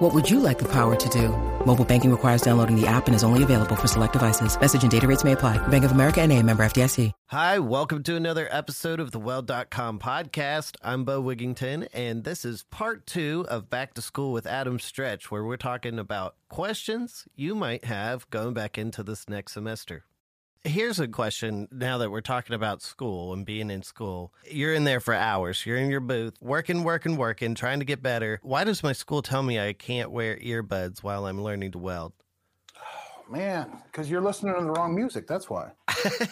What would you like the power to do? Mobile banking requires downloading the app and is only available for select devices. Message and data rates may apply. Bank of America and a member FDIC. Hi, welcome to another episode of the Weld.com podcast. I'm Bo Wigington, and this is part two of Back to School with Adam Stretch, where we're talking about questions you might have going back into this next semester. Here's a question now that we're talking about school and being in school. You're in there for hours. You're in your booth, working, working, working, trying to get better. Why does my school tell me I can't wear earbuds while I'm learning to weld? Oh, man, because you're listening to the wrong music. That's why.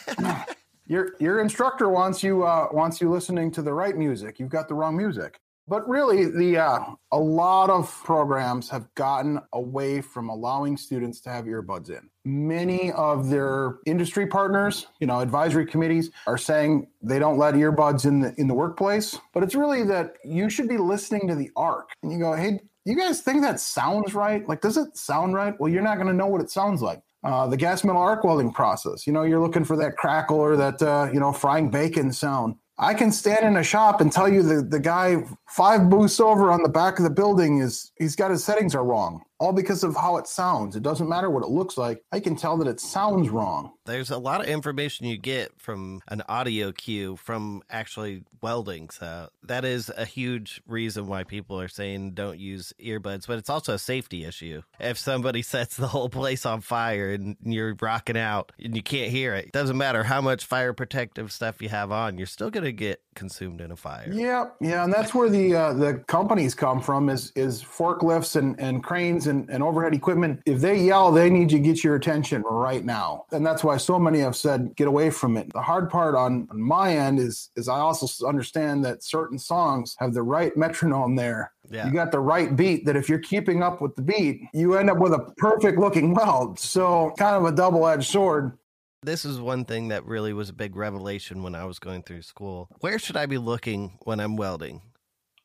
your your instructor wants you uh, wants you listening to the right music. You've got the wrong music. But really, the uh, a lot of programs have gotten away from allowing students to have earbuds in. Many of their industry partners, you know, advisory committees, are saying they don't let earbuds in the in the workplace. But it's really that you should be listening to the ARC, and you go, hey. You guys think that sounds right? Like, does it sound right? Well, you're not going to know what it sounds like. Uh, the gas metal arc welding process. You know, you're looking for that crackle or that uh, you know frying bacon sound. I can stand in a shop and tell you the, the guy five booths over on the back of the building is he's got his settings are wrong all because of how it sounds. It doesn't matter what it looks like. I can tell that it sounds wrong. There's a lot of information you get from an audio cue from actually welding. So that is a huge reason why people are saying don't use earbuds, but it's also a safety issue. If somebody sets the whole place on fire and you're rocking out and you can't hear it, it doesn't matter how much fire protective stuff you have on, you're still going to get consumed in a fire. Yeah, yeah, and that's where the uh, the companies come from is is forklifts and, and cranes and, and overhead equipment. If they yell, they need to get your attention right now, and that's why so many have said get away from it. The hard part on, on my end is is I also understand that certain songs have the right metronome there. Yeah. You got the right beat that if you're keeping up with the beat, you end up with a perfect looking weld. So kind of a double edged sword. This is one thing that really was a big revelation when I was going through school. Where should I be looking when I'm welding?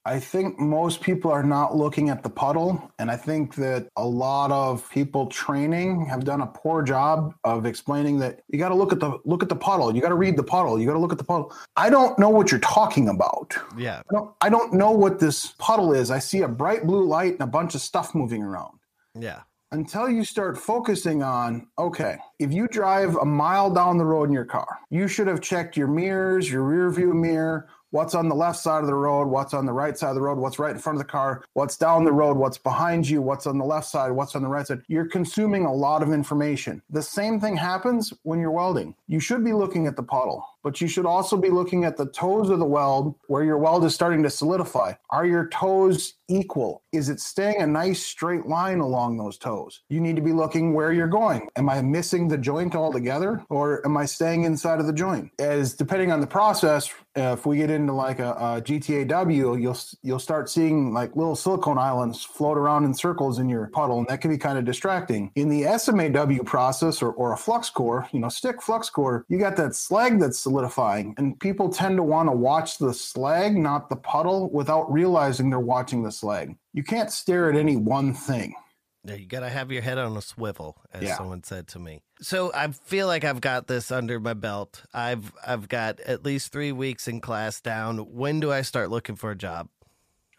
I think most people are not looking at the puddle. And I think that a lot of people training have done a poor job of explaining that you got to look at the look at the puddle. You got to read the puddle. You got to look at the puddle. I don't know what you're talking about. Yeah. I don't, I don't know what this puddle is. I see a bright blue light and a bunch of stuff moving around. Yeah until you start focusing on okay, if you drive a mile down the road in your car, you should have checked your mirrors, your rear view mirror, what's on the left side of the road, what's on the right side of the road, what's right in front of the car, what's down the road, what's behind you, what's on the left side, what's on the right side. You're consuming a lot of information. The same thing happens when you're welding. You should be looking at the puddle, but you should also be looking at the toes of the weld where your weld is starting to solidify. Are your toes equal? Is it staying a nice straight line along those toes? You need to be looking where you're going. Am I missing the joint altogether or am I staying inside of the joint? As depending on the process, if we get into like a, a GTAW, you'll you'll start seeing like little silicone islands float around in circles in your puddle, and that can be kind of distracting. In the SMAW process or, or a flux core, you know, stick flux core, you got that slag that's solidifying, and people tend to want to watch the slag, not the puddle, without realizing they're watching the slag. You can't stare at any one thing. Yeah, you got to have your head on a swivel, as yeah. someone said to me. So I feel like I've got this under my belt. I've I've got at least three weeks in class down. When do I start looking for a job?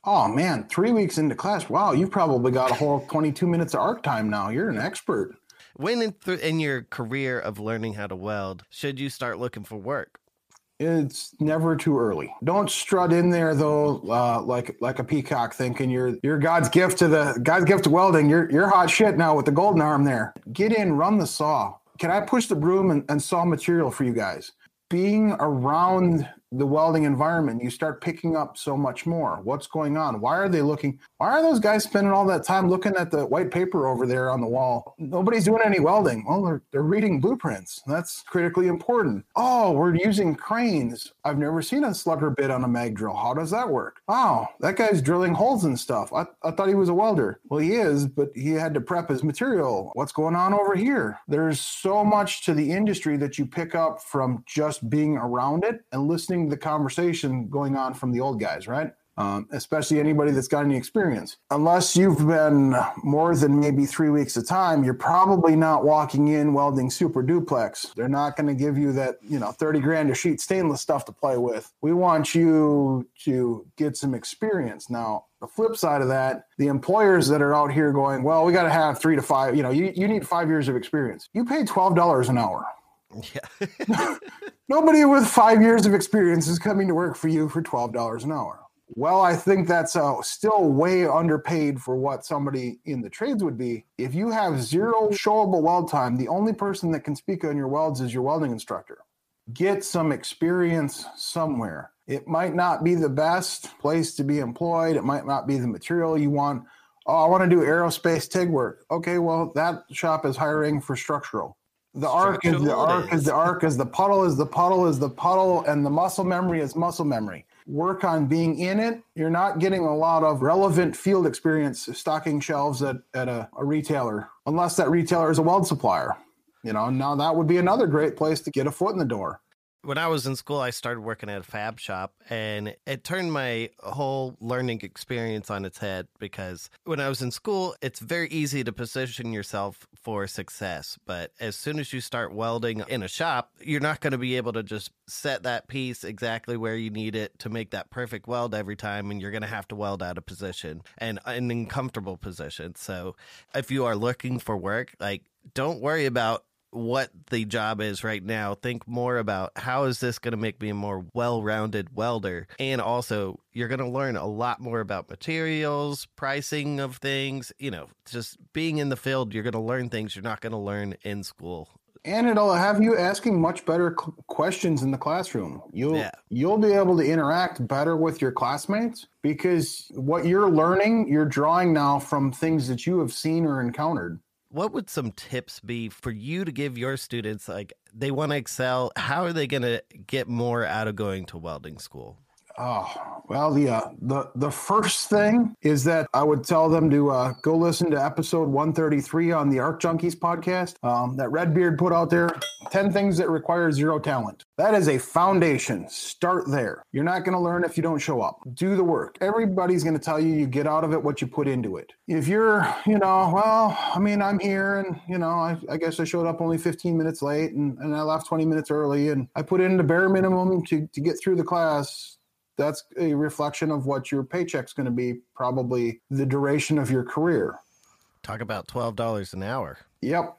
Oh man, three weeks into class. Wow, you've probably got a whole twenty-two minutes of arc time now. You're an expert. When in, th- in your career of learning how to weld should you start looking for work? It's never too early. Don't strut in there though, uh, like like a peacock, thinking you're you're God's gift to the God's gift to welding. You're you're hot shit now with the golden arm there. Get in, run the saw. Can I push the broom and, and saw material for you guys? Being around the welding environment, you start picking up so much more. What's going on? Why are they looking? Why are those guys spending all that time looking at the white paper over there on the wall? Nobody's doing any welding. Well, they're, they're reading blueprints. That's critically important. Oh, we're using cranes. I've never seen a slugger bit on a mag drill. How does that work? Wow, that guy's drilling holes and stuff. I, I thought he was a welder. Well, he is, but he had to prep his material. What's going on over here? There's so much to the industry that you pick up from just being around it and listening the conversation going on from the old guys, right? Um, especially anybody that's got any experience. Unless you've been more than maybe three weeks of time, you're probably not walking in welding super duplex. They're not going to give you that, you know, 30 grand a sheet stainless stuff to play with. We want you to get some experience. Now, the flip side of that, the employers that are out here going, well, we got to have three to five, you know, you, you need five years of experience. You pay $12 an hour. Yeah. Nobody with five years of experience is coming to work for you for $12 an hour. Well, I think that's uh, still way underpaid for what somebody in the trades would be. If you have zero showable weld time, the only person that can speak on your welds is your welding instructor. Get some experience somewhere. It might not be the best place to be employed. It might not be the material you want. Oh, I want to do aerospace TIG work. Okay, well, that shop is hiring for structural. The arc is the arc is the arc is the puddle is the puddle is the puddle, and the muscle memory is muscle memory. Work on being in it. You're not getting a lot of relevant field experience stocking shelves at, at a, a retailer, unless that retailer is a weld supplier. You know, now that would be another great place to get a foot in the door when I was in school, I started working at a fab shop, and it turned my whole learning experience on its head because when I was in school, it's very easy to position yourself for success. But as soon as you start welding in a shop, you're not going to be able to just set that piece exactly where you need it to make that perfect weld every time, and you're going to have to weld out of position and an uncomfortable position. So if you are looking for work, like, don't worry about what the job is right now. Think more about how is this going to make me a more well-rounded welder, and also you're going to learn a lot more about materials, pricing of things. You know, just being in the field, you're going to learn things you're not going to learn in school. And it'll have you asking much better questions in the classroom. You'll yeah. you'll be able to interact better with your classmates because what you're learning, you're drawing now from things that you have seen or encountered what would some tips be for you to give your students like they want to excel how are they going to get more out of going to welding school Oh well, the uh, the the first thing is that I would tell them to uh, go listen to episode 133 on the Arc Junkies podcast um, that Redbeard put out there. Ten things that require zero talent. That is a foundation. Start there. You're not going to learn if you don't show up. Do the work. Everybody's going to tell you you get out of it what you put into it. If you're, you know, well, I mean, I'm here and, you know, I, I guess I showed up only 15 minutes late and, and I left 20 minutes early and I put in the bare minimum to, to get through the class that's a reflection of what your paycheck's going to be probably the duration of your career talk about $12 an hour Yep.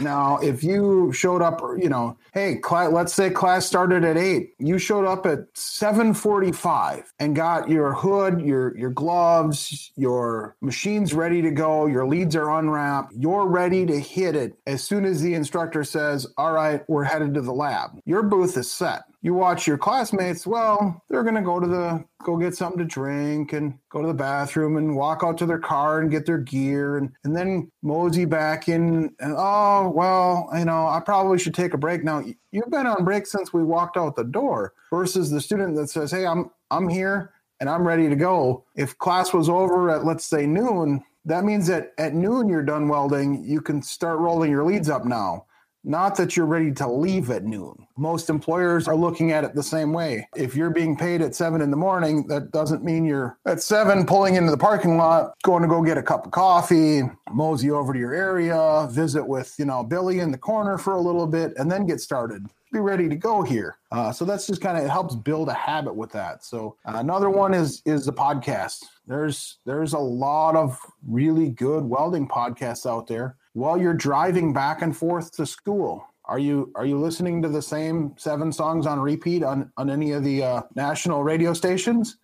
Now, if you showed up, you know, hey, let's say class started at eight, you showed up at seven forty-five and got your hood, your your gloves, your machines ready to go, your leads are unwrapped, you're ready to hit it as soon as the instructor says, "All right, we're headed to the lab." Your booth is set you watch your classmates well they're going to go to the go get something to drink and go to the bathroom and walk out to their car and get their gear and, and then mosey back in and oh Oh, well you know i probably should take a break. Now you've been on break since we walked out the door versus the student that says hey i'm i'm here and i'm ready to go. If class was over at let's say noon that means that at noon you're done welding you can start rolling your leads up now not that you're ready to leave at noon. Most employers are looking at it the same way. If you're being paid at seven in the morning, that doesn't mean you're at seven pulling into the parking lot, going to go get a cup of coffee, mosey over to your area, visit with, you know, Billy in the corner for a little bit, and then get started. Be ready to go here. Uh, so that's just kind of it helps build a habit with that. So uh, another one is is the podcast. There's there's a lot of really good welding podcasts out there while you're driving back and forth to school are you are you listening to the same seven songs on repeat on on any of the uh, national radio stations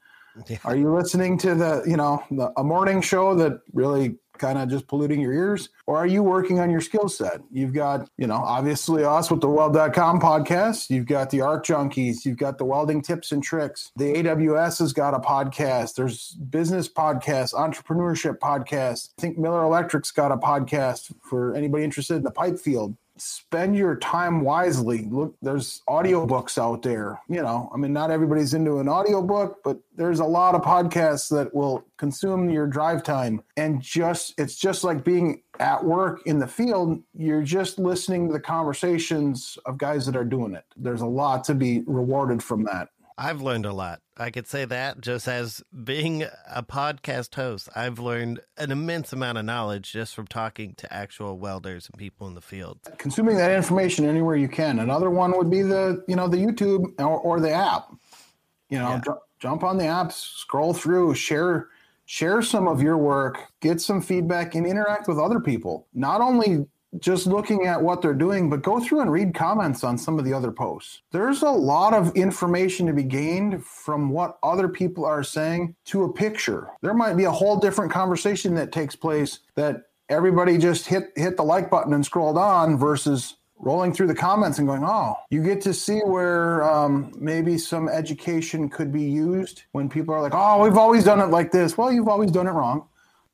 yeah. are you listening to the you know the, a morning show that really kind of just polluting your ears? Or are you working on your skill set? You've got, you know, obviously us with the weld.com podcast. You've got the Arc Junkies. You've got the welding tips and tricks. The AWS has got a podcast. There's business podcasts, entrepreneurship podcasts. I think Miller Electric's got a podcast for anybody interested in the pipe field spend your time wisely. Look there's audiobooks out there you know. I mean not everybody's into an audiobook but there's a lot of podcasts that will consume your drive time. And just it's just like being at work in the field. You're just listening to the conversations of guys that are doing it. There's a lot to be rewarded from that I've learned a lot. I could say that just as being a podcast host, I've learned an immense amount of knowledge just from talking to actual welders and people in the field. Consuming that information anywhere you can. Another one would be the, you know, the YouTube or, or the app. You know, yeah. jump on the apps, scroll through, share share some of your work, get some feedback and interact with other people. Not only just looking at what they're doing, but go through and read comments on some of the other posts. There's a lot of information to be gained from what other people are saying to a picture. There might be a whole different conversation that takes place that everybody just hit hit the like button and scrolled on versus rolling through the comments and going, oh, you get to see where um, maybe some education could be used when people are like, oh, we've always done it like this. Well, you've always done it wrong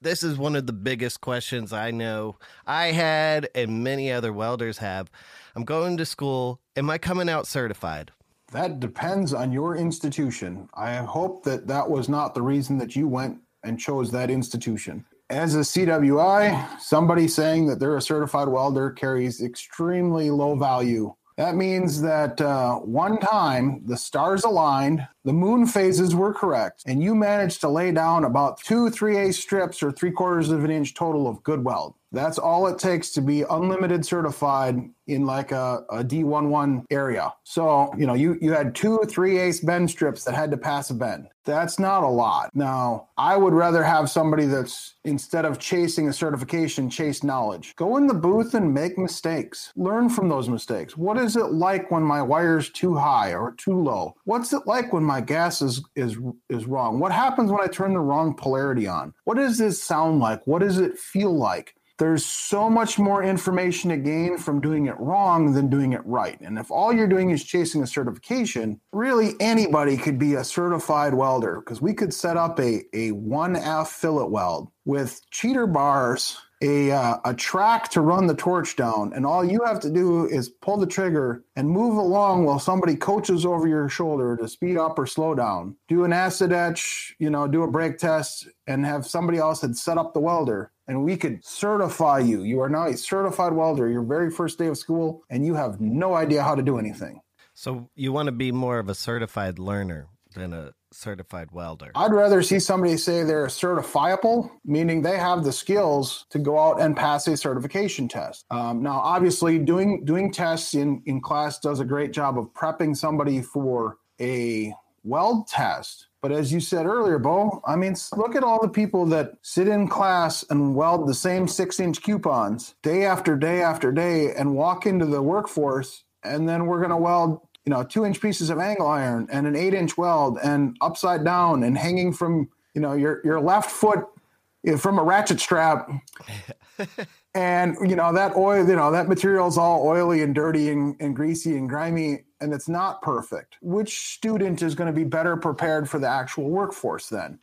this is one of the biggest questions I know I had and many other welders have. I'm going to school. Am I coming out certified? That depends on your institution. I hope that that was not the reason that you went and chose that institution. As a CWI, somebody saying that they're a certified welder carries extremely low value that means that uh, one time the stars aligned, the moon phases were correct, and you managed to lay down about two 3A strips or three quarters of an inch total of good weld. That's all it takes to be unlimited certified in like a a D11 area. So, you know, you, you had two 3 ace bend strips that had to pass a bend. That's not a lot. Now, I would rather have somebody that's instead of chasing a certification, chase knowledge. Go in the booth and make mistakes. Learn from those mistakes. What is it like when my wire's too high or too low? What's it like when my gas is is is wrong? What happens when I turn the wrong polarity on? What does this sound like? What does it feel like? There's so much more information to gain from doing it wrong than doing it right. And if all you're doing is chasing a certification, really anybody could be a certified welder because we could set up a, a 1F fillet weld with cheater bars, a, uh, a track to run the torch down, and all you have to do is pull the trigger and move along while somebody coaches over your shoulder to speed up or slow down. Do an acid etch, you know, do a break test, and have somebody else had set up the welder and we could certify you. You are now a certified welder, your very first day of school, and you have no idea how to do anything. So you want to be more of a certified learner than a certified welder. I'd rather see somebody say they're certifiable, meaning they have the skills to go out and pass a certification test. Um, now, obviously, doing doing tests in in class does a great job of prepping somebody for a weld test but as you said earlier, Bo, I mean, look at all the people that sit in class and weld the same six inch coupons day after day after day and walk into the workforce. And then we're going to weld, you know, two inch pieces of angle iron and an eight inch weld and upside down and hanging from, you know, your, your left foot from a ratchet strap. and you know that oil you know that material is all oily and dirty and, and greasy and grimy and it's not perfect. Which student is going to be better prepared for the actual workforce then?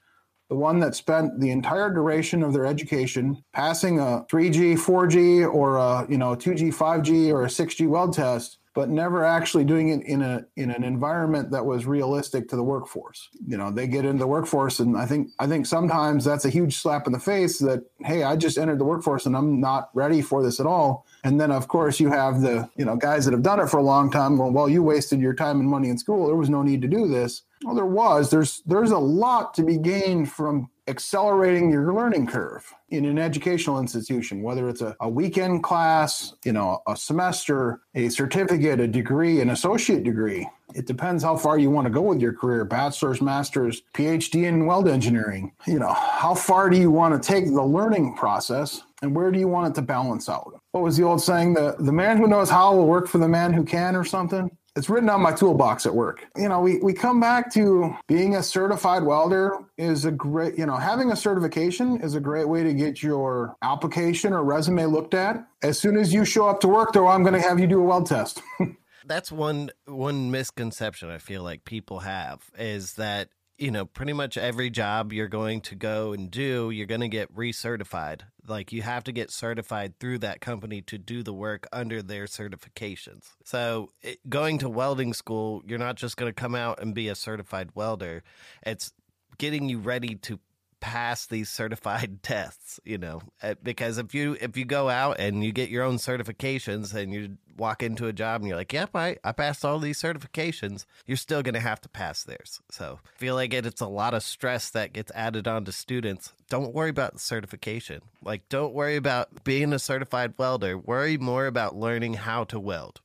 The one that spent the entire duration of their education passing a 3g 4g or a you know 2g 5g or a 6g weld test but never actually doing it in a in an environment that was realistic to the workforce. You know, they get into the workforce and I think I think sometimes that's a huge slap in the face that hey, I just entered the workforce and I'm not ready for this at all. And then of course you have the, you know, guys that have done it for a long time going, well, you wasted your time and money in school. There was no need to do this. Well, there was. There's there's a lot to be gained from accelerating your learning curve in an educational institution, whether it's a, a weekend class, you know, a semester, a certificate, a degree, an associate degree. It depends how far you want to go with your career, bachelor's, master's, PhD in weld engineering. You know, how far do you want to take the learning process and where do you want it to balance out? What was the old saying? The the man who knows how will work for the man who can or something? It's written on my toolbox at work. You know, we, we come back to being a certified welder is a great, you know, having a certification is a great way to get your application or resume looked at. As soon as you show up to work, though, I'm going to have you do a weld test. That's one one misconception I feel like people have is that you know, pretty much every job you're going to go and do, you're going to get recertified. Like you have to get certified through that company to do the work under their certifications. So, it, going to welding school, you're not just going to come out and be a certified welder. It's getting you ready to pass these certified tests you know uh, because if you if you go out and you get your own certifications and you walk into a job and you're like yep i, I passed all these certifications you're still going to have to pass theirs. So I feel like it, it's a lot of stress that gets added on to students. Don't worry about certification. Like don't worry about being a certified welder. Worry more about learning how to weld.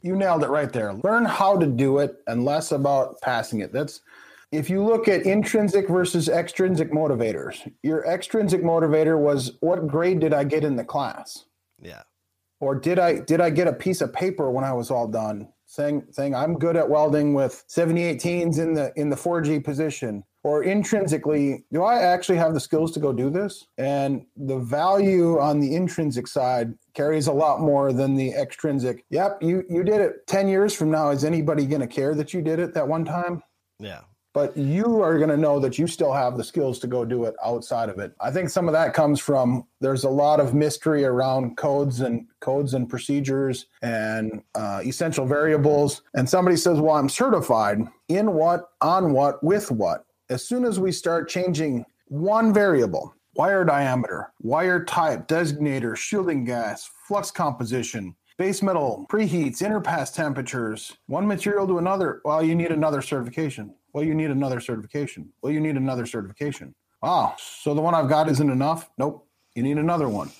You nailed it right there. Learn how to do it and less about passing it. That's if you look at intrinsic versus extrinsic motivators, your extrinsic motivator was what grade did I get in the class? Yeah. Or did I did I get a piece of paper when I was all done saying saying I'm good at welding with 7018s in the in the 4G position? Or intrinsically, do I actually have the skills to go do this? And the value on the intrinsic side carries a lot more than the extrinsic. Yep, you you did it 10 years from now. Is anybody going to care that you did it that one time? Yeah but you are going to know that you still have the skills to go do it outside of it. I think some of that comes from there's a lot of mystery around codes and codes and procedures and uh, essential variables. And somebody says, "Well, I'm certified in what, on what, with what." As soon as we start changing one variable, wire diameter, wire type, designator, shielding gas, flux composition, base metal preheats, interpass temperatures, one material to another, well, you need another certification. Well, you need another certification. Well, you need another certification. Ah, so the one I've got isn't enough? Nope. You need another one.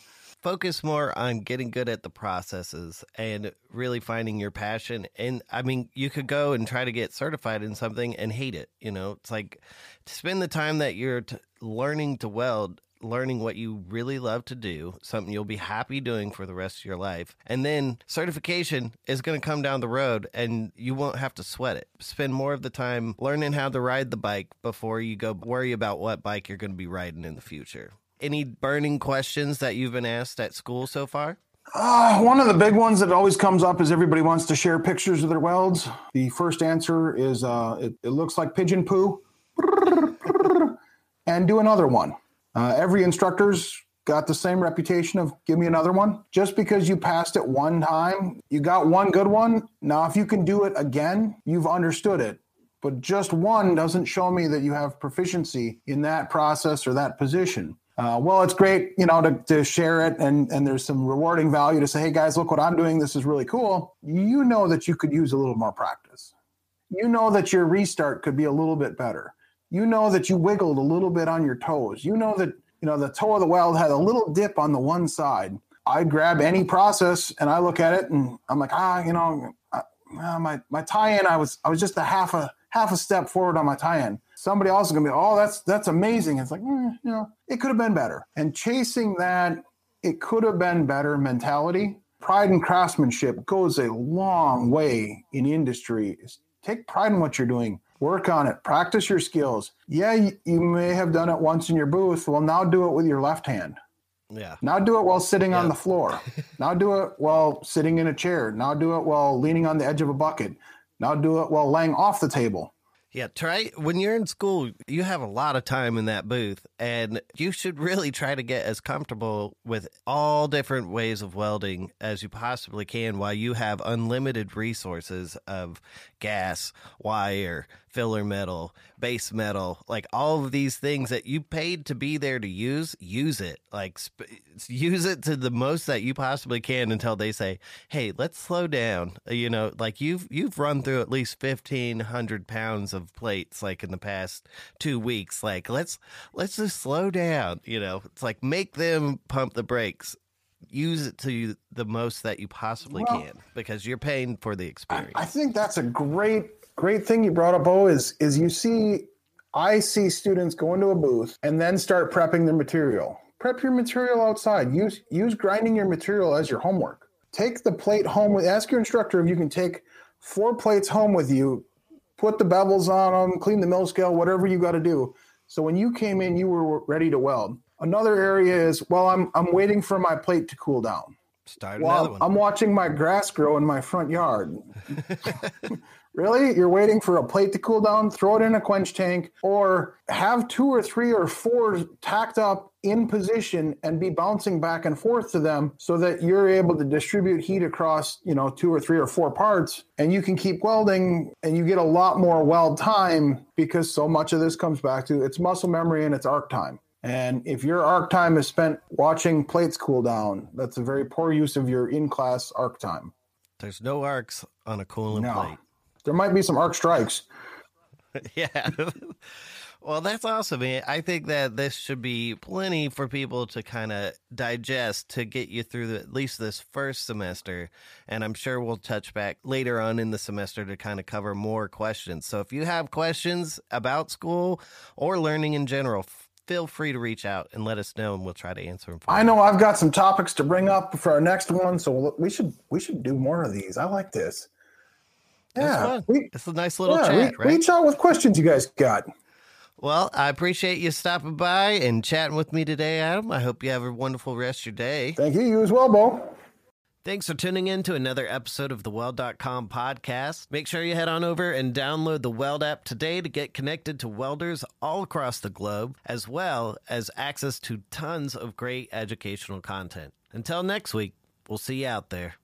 Focus more on getting good at the processes and really finding your passion. And I mean, you could go and try to get certified in something and hate it. You know, it's like to spend the time that you're t- learning to weld learning what you really love to do, something you'll be happy doing for the rest of your life. And then certification is going to come down the road and you won't have to sweat it. Spend more of the time learning how to ride the bike before you go worry about what bike you're going to be riding in the future. Any burning questions that you've been asked at school so far? Uh, one of the big ones that always comes up is everybody wants to share pictures of their welds. The first answer is uh, it, it looks like pigeon poo. And do another one. Uh, every instructor's got the same reputation of give me another one. Just because you passed it one time, you got one good one. Now, if you can do it again, you've understood it. But just one doesn't show me that you have proficiency in that process or that position. Uh, well, it's great, you know, to, to share it and, and there's some rewarding value to say, hey guys, look what I'm doing. This is really cool. You know that you could use a little more practice. You know that your restart could be a little bit better you know that you wiggled a little bit on your toes. You know that, you know, the toe of the weld had a little dip on the one side. I grab any process and I look at it and I'm like, ah, you know, uh, my, my tie in, I was, I was just a half a, half a step forward on my tie in. Somebody else is to be, oh, that's, that's amazing. It's like, mm, you know, it could have been better. And chasing that, it could have been better mentality. Pride and craftsmanship goes a long way in industry. Take pride in what you're doing work on it, practice your skills. Yeah, you, may have done it once in your booth. Well, now do it with your left hand. Yeah. Now do it while sitting yeah. on the floor. now do it while sitting in a chair. Now do it while leaning on the edge of a bucket. Now do it while laying off the table. Yeah, try when you're in school, you have a lot of time in that booth, and you should really try to get as comfortable with all different ways of welding as you possibly can while you have unlimited resources of gas, wire, filler metal, base metal, like all of these things that you paid to be there to use, use it. Like sp- use it to the most that you possibly can until they say, "Hey, let's slow down." Uh, you know, like you've you've run through at least 1500 pounds of plates like in the past 2 weeks. Like, let's let's just slow down, you know. It's like make them pump the brakes use it to the most that you possibly well, can because you're paying for the experience. I, I, think that's a great great thing you brought up, Bo, is is you see, I see students go into a booth and then start prepping their material. Prep your material outside. Use use grinding your material as your homework. Take the plate home with. Ask your instructor if you can take four plates home with you, put the bevels on them, clean the mill scale, whatever you got to do. So when you came in, you were ready to weld. Another area is, well, I'm I'm waiting for my plate to cool down. Well. I'm watching my grass grow in my front yard. really? You're waiting for a plate to cool down? Throw it in a quench tank or have two or three or four tacked up in position and be bouncing back and forth to them so that you're able to distribute heat across, you know, two or three or four parts and you can keep welding and you get a lot more weld time because so much of this comes back to it's muscle memory and it's arc time. And if your arc time is spent watching plates cool down, that's a very poor use of your in class arc time. There's no arcs on a cooling No. plate. There might be some arc strikes. yeah. well, that's awesome. man. I think that this should be plenty for people to kind of digest to get you through the, at least this first semester. And I'm sure we'll touch back later on in the semester to kind of cover more questions. So if you have questions about school or learning in general, feel free to reach out and let us know, and we'll try to answer them. For I you. know I've got some topics to bring up for our next one, so we should we should do more of these. I like this. It's Yeah, we, It's a nice little yeah, chat, re- right? reach out with questions you guys got. Well, I appreciate you stopping by and chatting with me today, Adam. I hope you have a wonderful rest of your day. Thank you. You as well, Bo. Thanks for tuning in to another episode of the Weld.com podcast. Make sure you head on over and download the Weld app today to get connected to welders all across the globe, as well as access to tons of great educational content. Until next week, we'll see you out there.